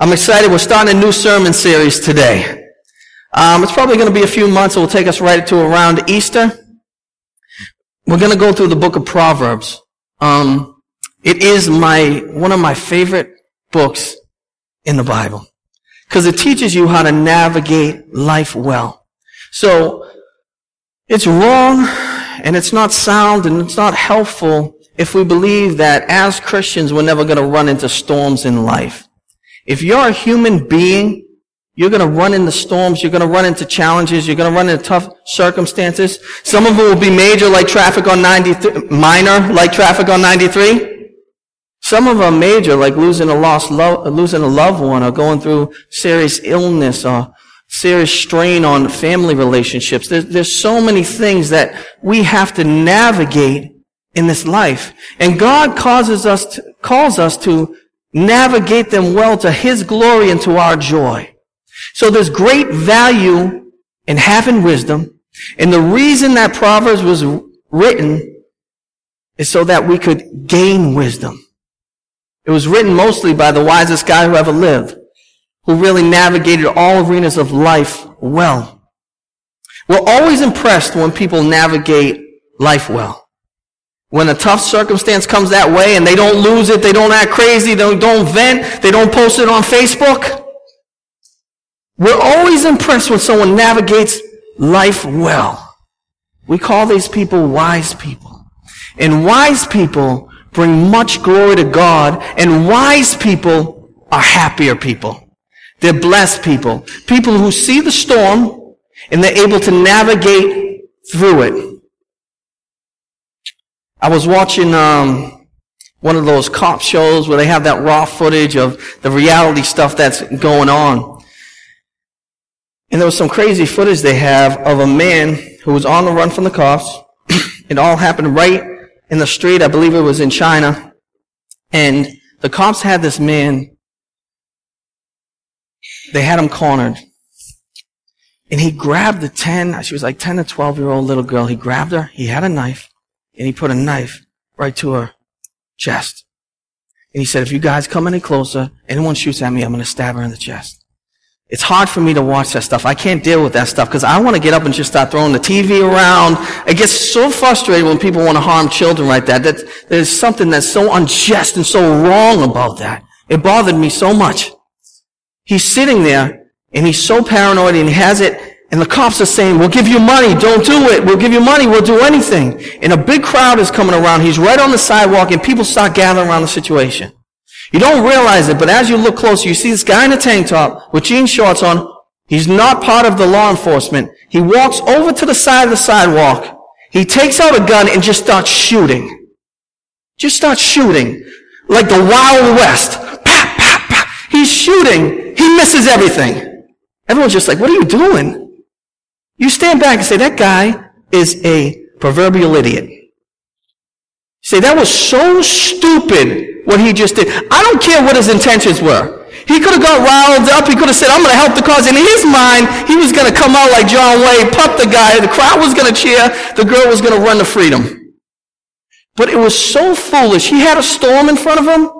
I'm excited. We're starting a new sermon series today. Um, it's probably going to be a few months. It will take us right to around Easter. We're going to go through the book of Proverbs. Um, it is my one of my favorite books in the Bible because it teaches you how to navigate life well. So it's wrong and it's not sound and it's not helpful if we believe that as Christians we're never going to run into storms in life. If you're a human being, you're going to run into storms. You're going to run into challenges. You're going to run into tough circumstances. Some of them will be major, like traffic on 93, minor, like traffic on 93. Some of them major, like losing a lost lo- losing a loved one, or going through serious illness, or serious strain on family relationships. There's, there's so many things that we have to navigate in this life, and God causes us to, calls us to navigate them well to His glory and to our joy. So there's great value in having wisdom. And the reason that Proverbs was written is so that we could gain wisdom. It was written mostly by the wisest guy who ever lived, who really navigated all arenas of life well. We're always impressed when people navigate life well. When a tough circumstance comes that way and they don't lose it, they don't act crazy, they don't vent, they don't post it on Facebook. We're always impressed when someone navigates life well. We call these people wise people. And wise people bring much glory to God, and wise people are happier people. They're blessed people. People who see the storm and they're able to navigate through it. I was watching um, one of those cop shows where they have that raw footage of the reality stuff that's going on. And there was some crazy footage they have of a man who was on the run from the cops. it all happened right in the street. I believe it was in China. And the cops had this man. They had him cornered. And he grabbed the 10, she was like 10 to 12 year old little girl. He grabbed her. He had a knife and he put a knife right to her chest. And he said, if you guys come any closer, anyone shoots at me, I'm going to stab her in the chest. It's hard for me to watch that stuff. I can't deal with that stuff because I want to get up and just start throwing the TV around. I get so frustrated when people want to harm children like that. That there's something that's so unjust and so wrong about that. It bothered me so much. He's sitting there and he's so paranoid and he has it and the cops are saying, we'll give you money, don't do it, we'll give you money, we'll do anything. And a big crowd is coming around, he's right on the sidewalk, and people start gathering around the situation. You don't realize it, but as you look closer, you see this guy in a tank top with jean shorts on. He's not part of the law enforcement. He walks over to the side of the sidewalk. He takes out a gun and just starts shooting. Just starts shooting. Like the Wild West. Pap, pap, pap. He's shooting. He misses everything. Everyone's just like, what are you doing? You stand back and say, that guy is a proverbial idiot. Say, that was so stupid what he just did. I don't care what his intentions were. He could have got riled up. He could have said, I'm going to help the cause. In his mind, he was going to come out like John Wayne, pump the guy. The crowd was going to cheer. The girl was going to run to freedom. But it was so foolish. He had a storm in front of him.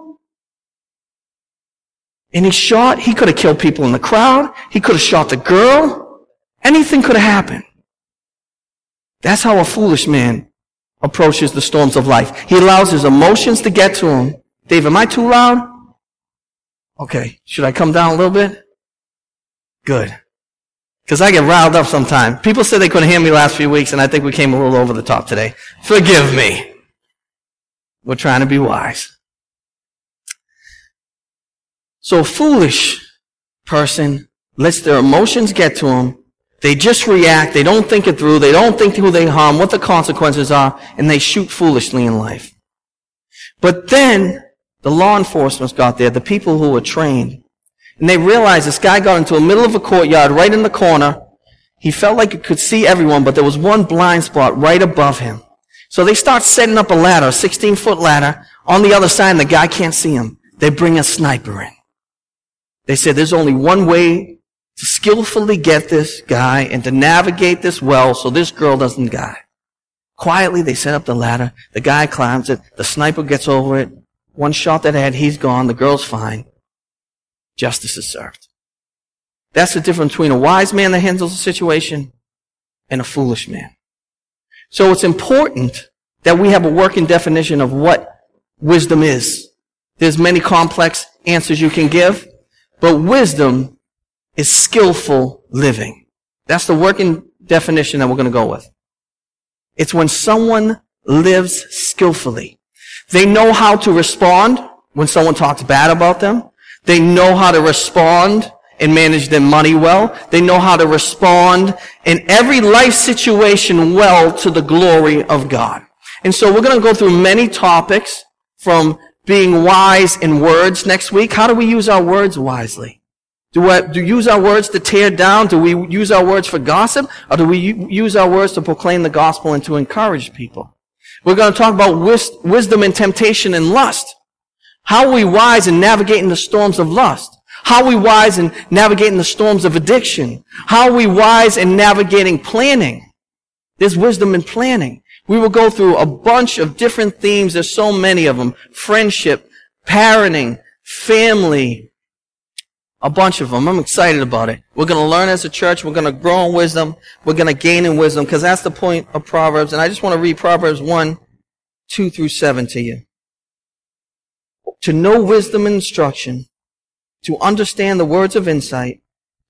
And he shot. He could have killed people in the crowd. He could have shot the girl. Anything could have happened. That's how a foolish man approaches the storms of life. He allows his emotions to get to him. Dave, am I too loud? Okay. Should I come down a little bit? Good. Because I get riled up sometimes. People said they couldn't hear me last few weeks, and I think we came a little over the top today. Forgive me. We're trying to be wise. So a foolish person lets their emotions get to them they just react. They don't think it through. They don't think who they harm, what the consequences are, and they shoot foolishly in life. But then the law enforcement got there, the people who were trained, and they realized this guy got into the middle of a courtyard, right in the corner. He felt like he could see everyone, but there was one blind spot right above him. So they start setting up a ladder, a 16 foot ladder, on the other side, and the guy can't see him. They bring a sniper in. They said there's only one way to skillfully get this guy and to navigate this well so this girl doesn't die. Quietly, they set up the ladder. The guy climbs it. The sniper gets over it. One shot that head, he's gone. The girl's fine. justice is served. That's the difference between a wise man that handles a situation and a foolish man. So it's important that we have a working definition of what wisdom is. There's many complex answers you can give, but wisdom is skillful living. That's the working definition that we're going to go with. It's when someone lives skillfully. They know how to respond when someone talks bad about them. They know how to respond and manage their money well. They know how to respond in every life situation well to the glory of God. And so we're going to go through many topics from being wise in words next week. How do we use our words wisely? Do we, do we use our words to tear down? Do we use our words for gossip? Or do we use our words to proclaim the gospel and to encourage people? We're going to talk about wis- wisdom and temptation and lust. How are we wise in navigating the storms of lust? How are we wise in navigating the storms of addiction? How are we wise in navigating planning? There's wisdom in planning. We will go through a bunch of different themes. There's so many of them. Friendship, parenting, family, a bunch of them. I'm excited about it. We're going to learn as a church. We're going to grow in wisdom. We're going to gain in wisdom because that's the point of Proverbs. And I just want to read Proverbs 1, 2 through 7 to you. To know wisdom and instruction, to understand the words of insight,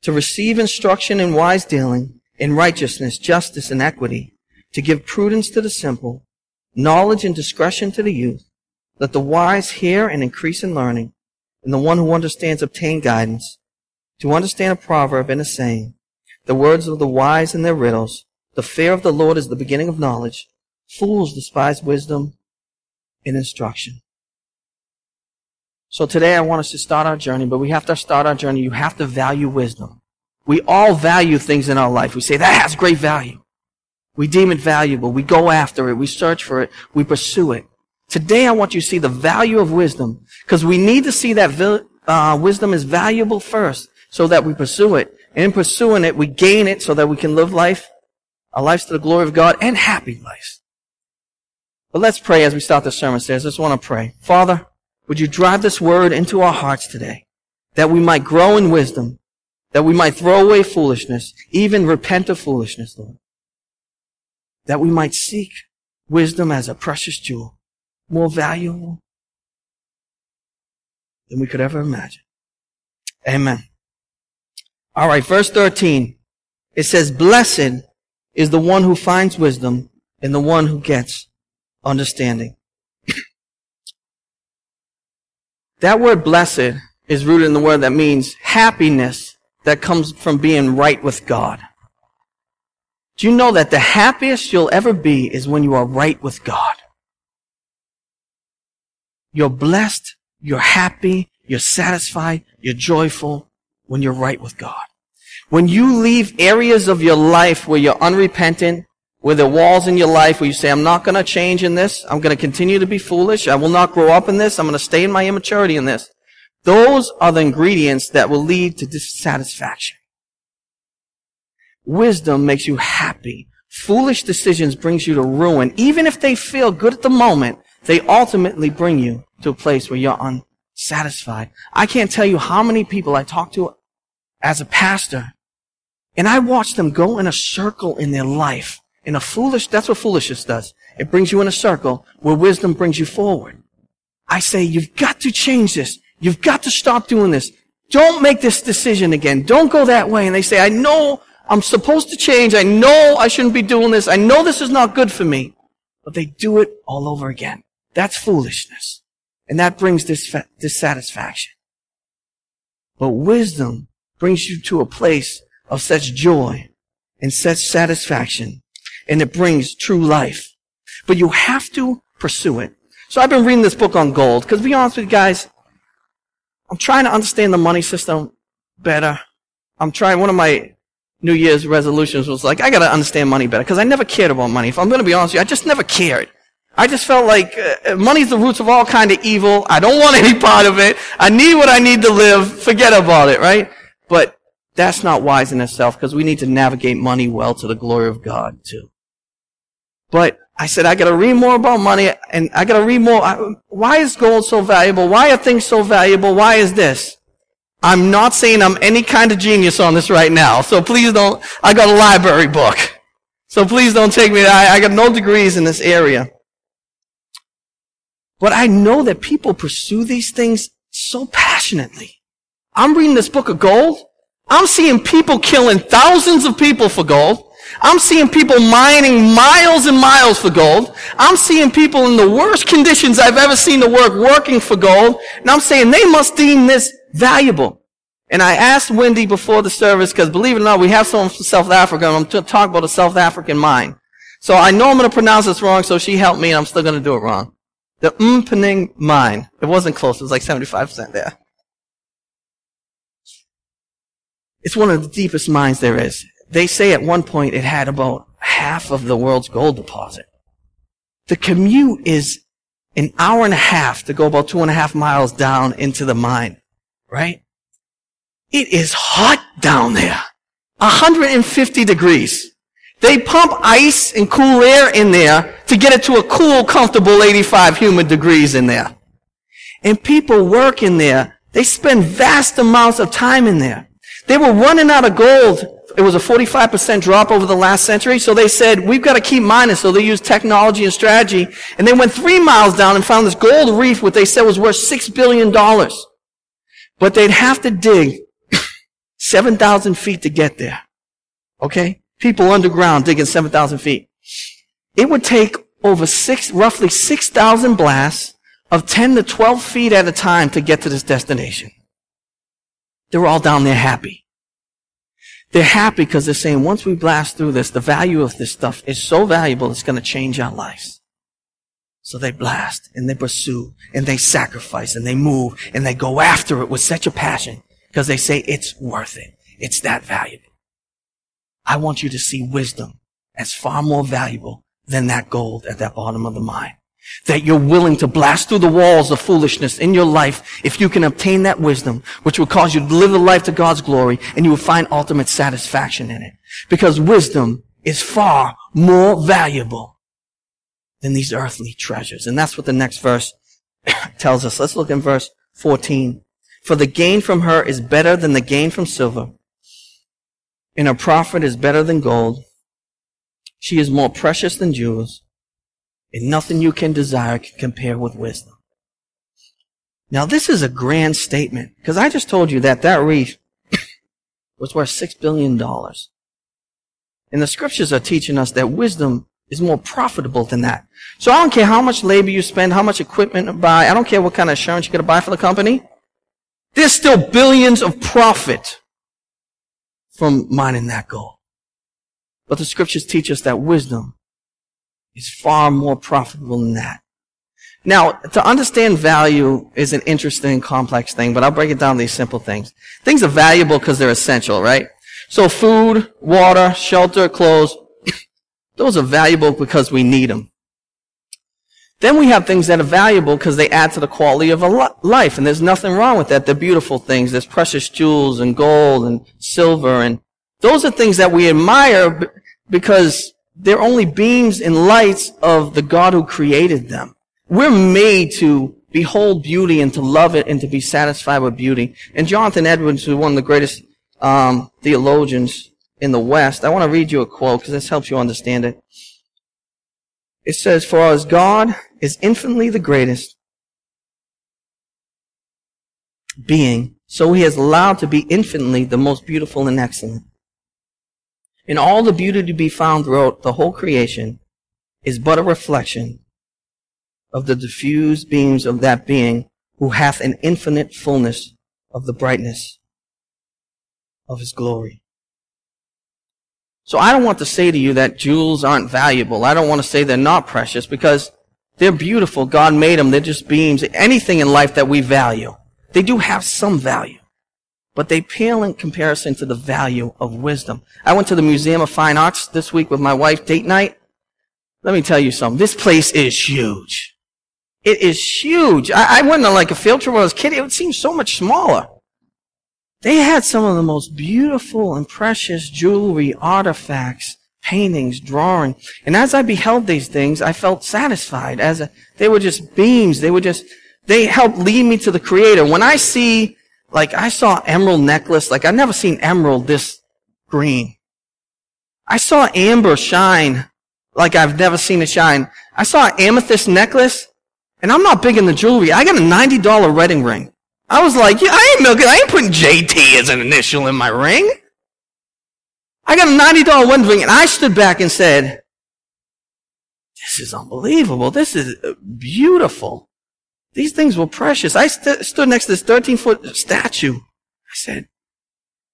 to receive instruction in wise dealing, in righteousness, justice, and equity, to give prudence to the simple, knowledge and discretion to the youth. Let the wise hear and increase in learning, and the one who understands obtain guidance. To understand a proverb and a saying, the words of the wise and their riddles, the fear of the Lord is the beginning of knowledge. Fools despise wisdom and instruction. So today I want us to start our journey, but we have to start our journey. You have to value wisdom. We all value things in our life. We say, that has great value. We deem it valuable. We go after it. We search for it. We pursue it. Today I want you to see the value of wisdom because we need to see that uh, wisdom is valuable first so that we pursue it. And in pursuing it, we gain it so that we can live life, a life to the glory of God and happy lives. But let's pray as we start the sermon series. I just want to pray. Father, would you drive this word into our hearts today that we might grow in wisdom, that we might throw away foolishness, even repent of foolishness, Lord. That we might seek wisdom as a precious jewel, more valuable than we could ever imagine. Amen. All right, verse 13. It says, Blessed is the one who finds wisdom and the one who gets understanding. That word blessed is rooted in the word that means happiness that comes from being right with God. Do you know that the happiest you'll ever be is when you are right with God? You're blessed, you're happy, you're satisfied, you're joyful when you're right with God. When you leave areas of your life where you're unrepentant, where there are walls in your life where you say, I'm not going to change in this. I'm going to continue to be foolish. I will not grow up in this. I'm going to stay in my immaturity in this. Those are the ingredients that will lead to dissatisfaction. Wisdom makes you happy. Foolish decisions brings you to ruin. Even if they feel good at the moment, they ultimately bring you to a place where you're unsatisfied. I can't tell you how many people I talk to as a pastor, and I watch them go in a circle in their life in a foolish, that's what foolishness does. It brings you in a circle where wisdom brings you forward. I say, you've got to change this. You've got to stop doing this. Don't make this decision again. Don't go that way. And they say, I know I'm supposed to change. I know I shouldn't be doing this. I know this is not good for me. But they do it all over again. That's foolishness. And that brings dissatisfaction. But wisdom brings you to a place of such joy and such satisfaction and it brings true life. But you have to pursue it. So I've been reading this book on gold, because be honest with you guys, I'm trying to understand the money system better. I'm trying, one of my New Year's resolutions was like, I gotta understand money better, because I never cared about money. If I'm gonna be honest with you, I just never cared. I just felt like uh, money's the roots of all kind of evil. I don't want any part of it. I need what I need to live. Forget about it, right? But that's not wise in itself because we need to navigate money well to the glory of God too. But I said, I gotta read more about money and I gotta read more. Why is gold so valuable? Why are things so valuable? Why is this? I'm not saying I'm any kind of genius on this right now, so please don't, I got a library book. So please don't take me, I, I got no degrees in this area. But I know that people pursue these things so passionately. I'm reading this book of gold. I'm seeing people killing thousands of people for gold. I'm seeing people mining miles and miles for gold. I'm seeing people in the worst conditions I've ever seen to work working for gold. And I'm saying they must deem this valuable. And I asked Wendy before the service, because believe it or not, we have someone from South Africa, and I'm to talk about a South African mine. So I know I'm going to pronounce this wrong, so she helped me, and I'm still going to do it wrong. The Mponeng mine. It wasn't close. It was like 75% there. It's one of the deepest mines there is. They say at one point it had about half of the world's gold deposit. The commute is an hour and a half to go about two and a half miles down into the mine, right? It is hot down there. 150 degrees. They pump ice and cool air in there to get it to a cool, comfortable 85 humid degrees in there. And people work in there. They spend vast amounts of time in there. They were running out of gold. It was a 45% drop over the last century. So they said, we've got to keep mining. So they used technology and strategy. And they went three miles down and found this gold reef, what they said was worth $6 billion. But they'd have to dig 7,000 feet to get there. Okay? People underground digging 7,000 feet. It would take over six, roughly 6,000 blasts of 10 to 12 feet at a time to get to this destination. They're all down there happy. They're happy because they're saying once we blast through this, the value of this stuff is so valuable it's going to change our lives. So they blast and they pursue and they sacrifice and they move and they go after it with such a passion because they say it's worth it. It's that valuable. I want you to see wisdom as far more valuable than that gold at that bottom of the mine. That you're willing to blast through the walls of foolishness in your life if you can obtain that wisdom, which will cause you to live a life to God's glory and you will find ultimate satisfaction in it. Because wisdom is far more valuable than these earthly treasures. And that's what the next verse tells us. Let's look in verse 14. For the gain from her is better than the gain from silver, and a profit is better than gold. She is more precious than jewels, and nothing you can desire can compare with wisdom. Now this is a grand statement, because I just told you that that reef was worth six billion dollars. And the scriptures are teaching us that wisdom is more profitable than that. So I don't care how much labor you spend, how much equipment you buy, I don't care what kind of insurance you're going to buy for the company. There's still billions of profit from mining that gold. But the scriptures teach us that wisdom is far more profitable than that. Now, to understand value is an interesting, complex thing, but I'll break it down these simple things. Things are valuable because they're essential, right? So food, water, shelter, clothes, those are valuable because we need them. Then we have things that are valuable because they add to the quality of a life, and there's nothing wrong with that. They're beautiful things. There's precious jewels and gold and silver, and those are things that we admire because they're only beams and lights of the God who created them. We're made to behold beauty and to love it and to be satisfied with beauty. And Jonathan Edwards, who's one of the greatest um, theologians in the West, I want to read you a quote because this helps you understand it. It says, For as God is infinitely the greatest being, so he has allowed to be infinitely the most beautiful and excellent. And all the beauty to be found throughout the whole creation is but a reflection of the diffused beams of that being who hath an infinite fullness of the brightness of his glory. So I don't want to say to you that jewels aren't valuable. I don't want to say they're not precious because they're beautiful. God made them. They're just beams. Anything in life that we value. They do have some value. But they pale in comparison to the value of wisdom. I went to the Museum of Fine Arts this week with my wife, date night. Let me tell you something. This place is huge. It is huge. I, I went on like a field trip when I was a kid. It seemed so much smaller. They had some of the most beautiful and precious jewelry, artifacts, paintings, drawing. And as I beheld these things, I felt satisfied as a, they were just beams. They were just, they helped lead me to the creator. When I see Like I saw emerald necklace. Like I've never seen emerald this green. I saw amber shine like I've never seen it shine. I saw amethyst necklace and I'm not big in the jewelry. I got a $90 wedding ring. I was like, yeah, I ain't milking, I ain't putting JT as an initial in my ring. I got a $90 wedding ring and I stood back and said, this is unbelievable. This is uh, beautiful. These things were precious. I st- stood next to this 13 foot statue. I said,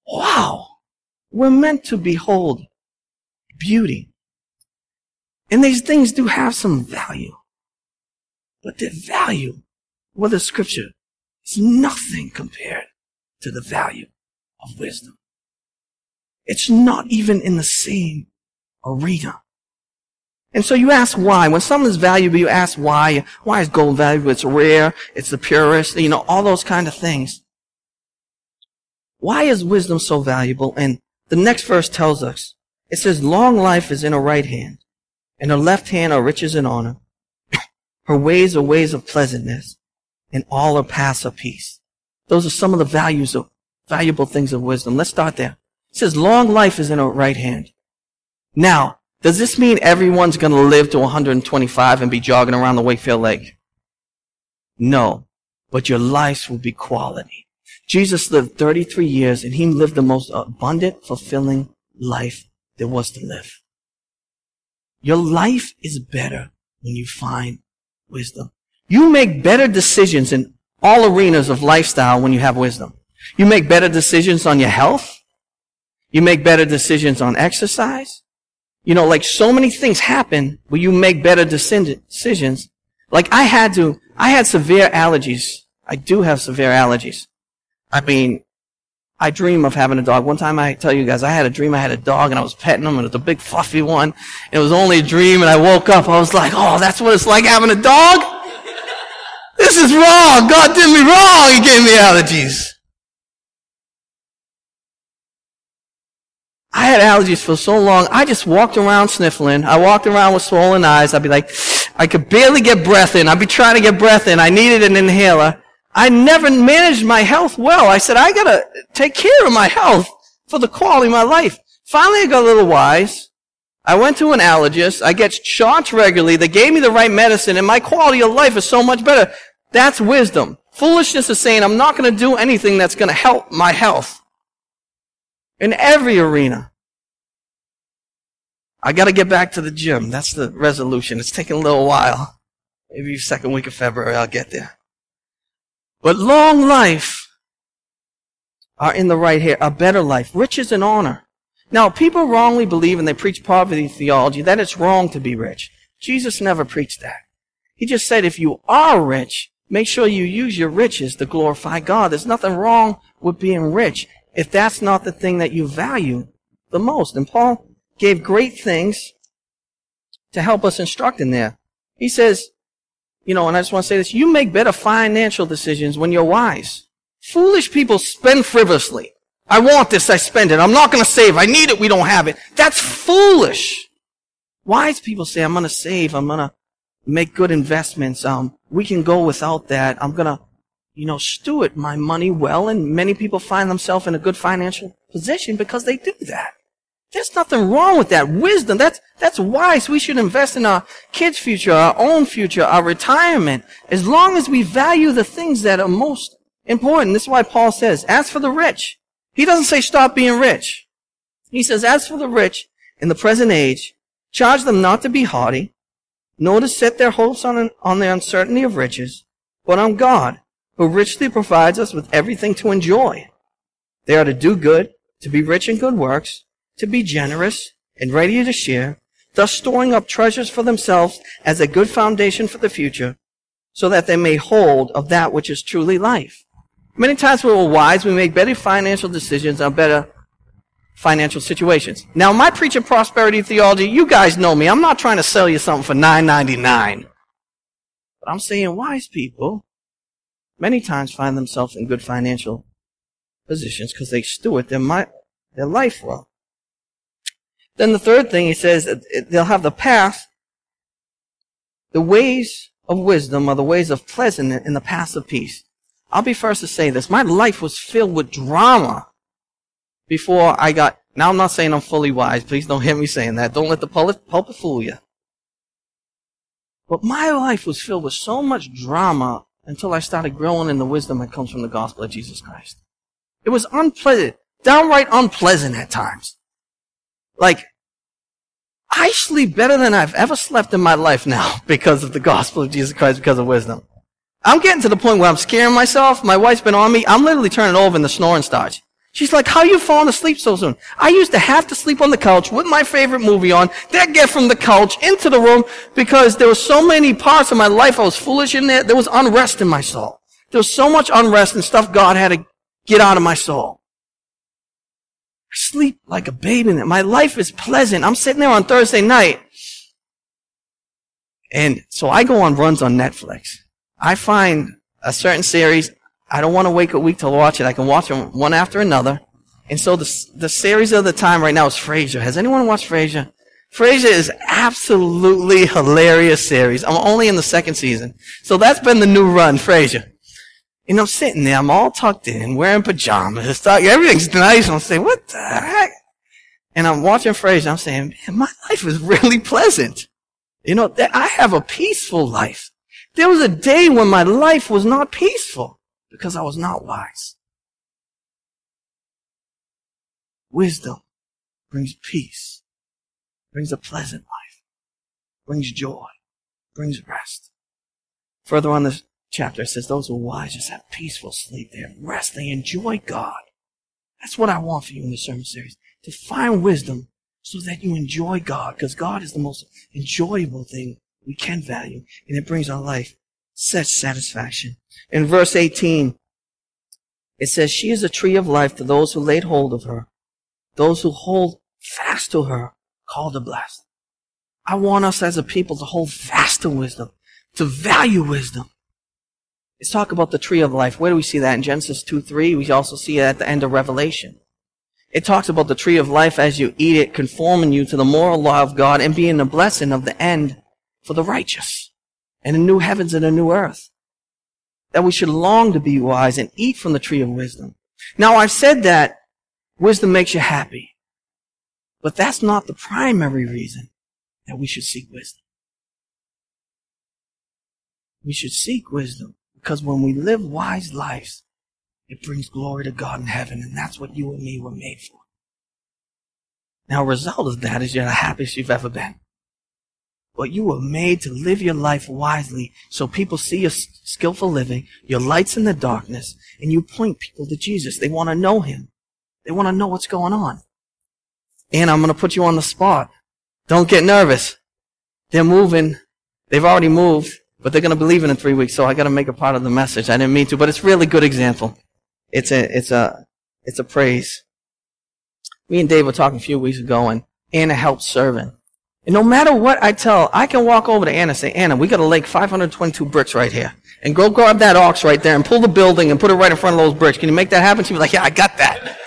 wow, we're meant to behold beauty. And these things do have some value. But their value, well, the scripture is nothing compared to the value of wisdom. It's not even in the same arena. And so you ask why. When something is valuable, you ask why. Why is gold valuable? It's rare. It's the purest. You know, all those kind of things. Why is wisdom so valuable? And the next verse tells us, it says, long life is in her right hand, and her left hand are riches and honor. Her ways are ways of pleasantness, and all her paths are peace. Those are some of the values of valuable things of wisdom. Let's start there. Says long life is in her right hand. Now, does this mean everyone's going to live to 125 and be jogging around the Wakefield Lake? No, but your lives will be quality. Jesus lived 33 years and he lived the most abundant, fulfilling life there was to live. Your life is better when you find wisdom. You make better decisions in all arenas of lifestyle when you have wisdom. You make better decisions on your health. You make better decisions on exercise. You know, like so many things happen where you make better decisions. Like I had to, I had severe allergies. I do have severe allergies. I mean, I dream of having a dog. One time I tell you guys, I had a dream I had a dog and I was petting him and it was a big fluffy one. It was only a dream and I woke up. I was like, oh, that's what it's like having a dog? This is wrong. God did me wrong. He gave me allergies. I had allergies for so long. I just walked around sniffling. I walked around with swollen eyes. I'd be like, I could barely get breath in. I'd be trying to get breath in. I needed an inhaler. I never managed my health well. I said, I gotta take care of my health for the quality of my life. Finally, I got a little wise. I went to an allergist. I get shots regularly. They gave me the right medicine and my quality of life is so much better. That's wisdom. Foolishness is saying I'm not going to do anything that's going to help my health. In every arena. I got to get back to the gym. That's the resolution. It's taking a little while. Maybe second week of February I'll get there. But long life are in the right here, a better life, riches and honor. Now, people wrongly believe and they preach poverty theology that it's wrong to be rich. Jesus never preached that. He just said if you are rich, make sure you use your riches to glorify God. There's nothing wrong with being rich if that's not the thing that you value the most. And Paul gave great things to help us instruct in there. He says, you know, and I just want to say this, you make better financial decisions when you're wise. Foolish people spend frivolously. I want this, I spend it. I'm not going to save. I need it, we don't have it. That's foolish. Wise people say, I'm going to save. I'm going to make good investments. Um, we can go without that. I'm going to, you know, steward my money well. And many people find themselves in a good financial position because they do that. There's nothing wrong with that. Wisdom, that's, that's wise. We should invest in our kids' future, our own future, our retirement, as long as we value the things that are most important. This is why Paul says, as for the rich, he doesn't say stop being rich. He says, as for the rich in the present age, charge them not to be haughty, nor to set their hopes on, on the uncertainty of riches, but on God, who richly provides us with everything to enjoy. They are to do good, to be rich in good works, to be generous and ready to share, thus storing up treasures for themselves as a good foundation for the future, so that they may hold of that which is truly life. Many times when we're wise, we make better financial decisions on better financial situations. Now, my preaching prosperity theology, you guys know me. I'm not trying to sell you something for $9.99. But I'm saying wise people many times find themselves in good financial positions because they steward their, their life well. Then the third thing he says, they'll have the path. The ways of wisdom are the ways of pleasantness and the paths of peace. I'll be first to say this. My life was filled with drama before I got, now I'm not saying I'm fully wise. Please don't hear me saying that. Don't let the pulpit, pulpit fool you. But my life was filled with so much drama until I started growing in the wisdom that comes from the gospel of Jesus Christ. It was unpleasant, downright unpleasant at times. Like, I sleep better than I've ever slept in my life now because of the gospel of Jesus Christ, because of wisdom. I'm getting to the point where I'm scaring myself. My wife's been on me. I'm literally turning over in the snoring starts. She's like, how you falling asleep so soon? I used to have to sleep on the couch with my favorite movie on, then get from the couch into the room because there were so many parts of my life I was foolish in there. There was unrest in my soul. There was so much unrest and stuff God had to get out of my soul. I sleep like a baby in it. My life is pleasant. I'm sitting there on Thursday night. And so I go on runs on Netflix. I find a certain series. I don't want to wait a week to watch it. I can watch them one after another. And so the, the series of the time right now is Frasier. Has anyone watched Frasier? Frasier is absolutely hilarious series. I'm only in the second season. So that's been the new run, Frasier. And I'm sitting there, I'm all tucked in, wearing pajamas, everything's nice. I'm saying, what the heck? And I'm watching Frasier, I'm saying, man, my life is really pleasant. You know, I have a peaceful life. There was a day when my life was not peaceful because I was not wise. Wisdom brings peace, brings a pleasant life, brings joy, brings rest. Further on this chapter, it says, those who are wise just have peaceful sleep. They have rest. They enjoy God. That's what I want for you in the sermon series. To find wisdom so that you enjoy God, because God is the most enjoyable thing we can value, and it brings our life such satisfaction. In verse 18, it says, She is a tree of life to those who laid hold of her. Those who hold fast to her, called the blessed. I want us as a people to hold fast to wisdom, to value wisdom. Let's talk about the tree of life. Where do we see that? In Genesis 2 3. We also see it at the end of Revelation. It talks about the tree of life as you eat it, conforming you to the moral law of God and being the blessing of the end for the righteous and a new heavens and a new earth. That we should long to be wise and eat from the tree of wisdom. Now I've said that wisdom makes you happy. But that's not the primary reason that we should seek wisdom. We should seek wisdom because when we live wise lives, it brings glory to God in heaven, and that's what you and me were made for. Now, a result of that is you're the happiest you've ever been. But you were made to live your life wisely so people see your skillful living, your lights in the darkness, and you point people to Jesus. They want to know Him. They want to know what's going on. And I'm going to put you on the spot. Don't get nervous. They're moving. They've already moved, but they're going to believe in three weeks, so I got to make a part of the message. I didn't mean to, but it's really good example. It's a, it's a, it's a praise. Me and Dave were talking a few weeks ago, and Anna helped serving. And no matter what I tell, I can walk over to Anna and say, Anna, we got a lake 522 bricks right here. And go grab that ox right there and pull the building and put it right in front of those bricks. Can you make that happen? She was like, yeah, I got that.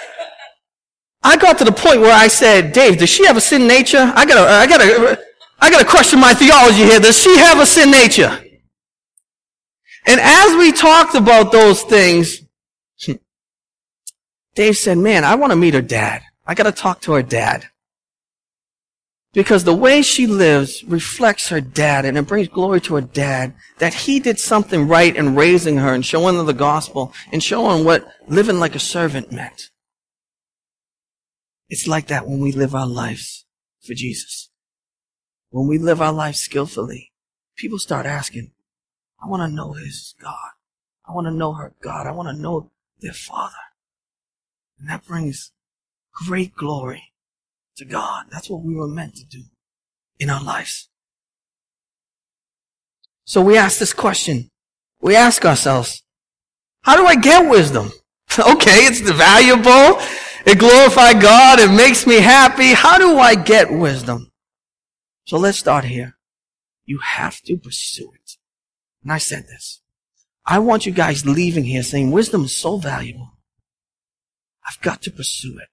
I got to the point where I said, Dave, does she have a sin nature? I gotta, I gotta, I gotta question my theology here. Does she have a sin nature? And as we talked about those things, Dave said, man, I want to meet her dad. I gotta talk to her dad. Because the way she lives reflects her dad and it brings glory to her dad that he did something right in raising her and showing her the gospel and showing what living like a servant meant. It's like that when we live our lives for Jesus. When we live our lives skillfully, people start asking, I want to know his God. I want to know her God. I want to know their Father. And that brings great glory to God. That's what we were meant to do in our lives. So we ask this question. We ask ourselves, how do I get wisdom? okay, it's valuable. It glorifies God. It makes me happy. How do I get wisdom? So let's start here. You have to pursue it. And I said this. I want you guys leaving here saying wisdom is so valuable. I've got to pursue it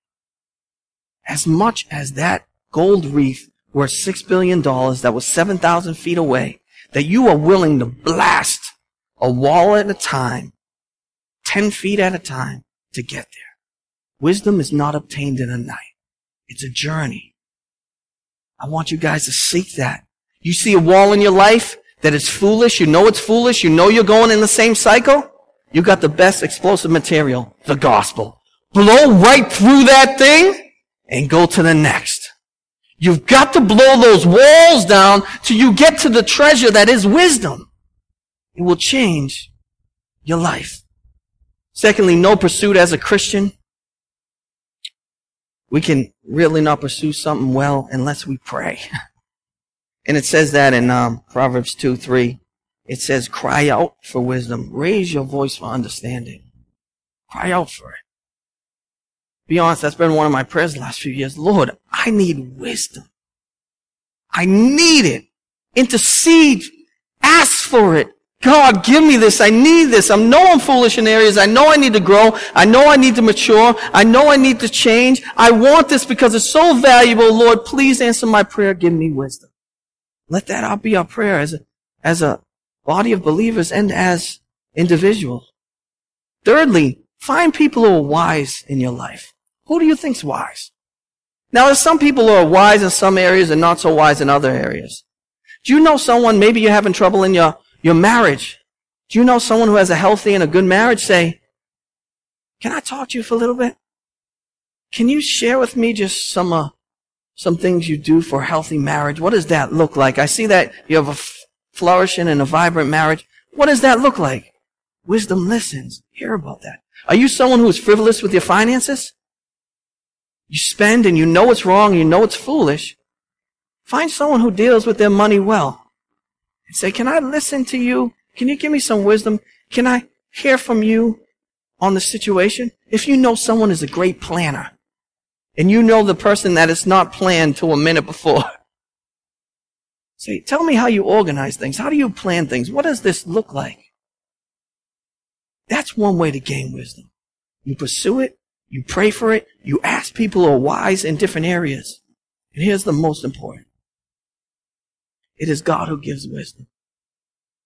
as much as that gold reef worth six billion dollars that was 7,000 feet away, that you are willing to blast a wall at a time 10 feet at a time to get there. Wisdom is not obtained in a night. It's a journey. I want you guys to seek that. You see a wall in your life that is foolish. You know it's foolish. You know you're going in the same cycle. You got the best explosive material, the gospel. Blow right through that thing and go to the next. You've got to blow those walls down till you get to the treasure that is wisdom. It will change your life. Secondly, no pursuit as a Christian. We can really not pursue something well unless we pray. And it says that in um, Proverbs 2 3. It says, cry out for wisdom. Raise your voice for understanding. Cry out for it. Be honest, that's been one of my prayers the last few years. Lord, I need wisdom. I need it. Intercede. Ask for it. God, give me this. I need this. I know I'm foolish in areas. I know I need to grow. I know I need to mature. I know I need to change. I want this because it's so valuable. Lord, please answer my prayer. Give me wisdom. Let that be our prayer as a, as a body of believers and as individuals. Thirdly, find people who are wise in your life. Who do you think's wise? Now, there's some people who are wise in some areas and not so wise in other areas. Do you know someone, maybe you're having trouble in your, your marriage. Do you know someone who has a healthy and a good marriage? Say, can I talk to you for a little bit? Can you share with me just some, uh, some things you do for a healthy marriage? What does that look like? I see that you have a f- flourishing and a vibrant marriage. What does that look like? Wisdom listens. Hear about that. Are you someone who is frivolous with your finances? You spend and you know it's wrong, you know it's foolish. Find someone who deals with their money well. And say, can I listen to you? Can you give me some wisdom? Can I hear from you on the situation? If you know someone is a great planner, and you know the person that is not planned till a minute before. Say, tell me how you organize things. How do you plan things? What does this look like? That's one way to gain wisdom. You pursue it, you pray for it, you ask people who are wise in different areas. And here's the most important. It is God who gives wisdom.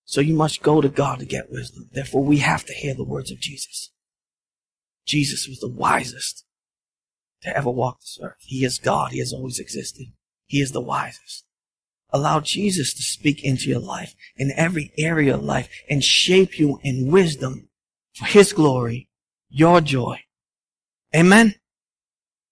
So you must go to God to get wisdom. Therefore, we have to hear the words of Jesus. Jesus was the wisest to ever walk this earth. He is God. He has always existed. He is the wisest. Allow Jesus to speak into your life in every area of life and shape you in wisdom for His glory, your joy. Amen.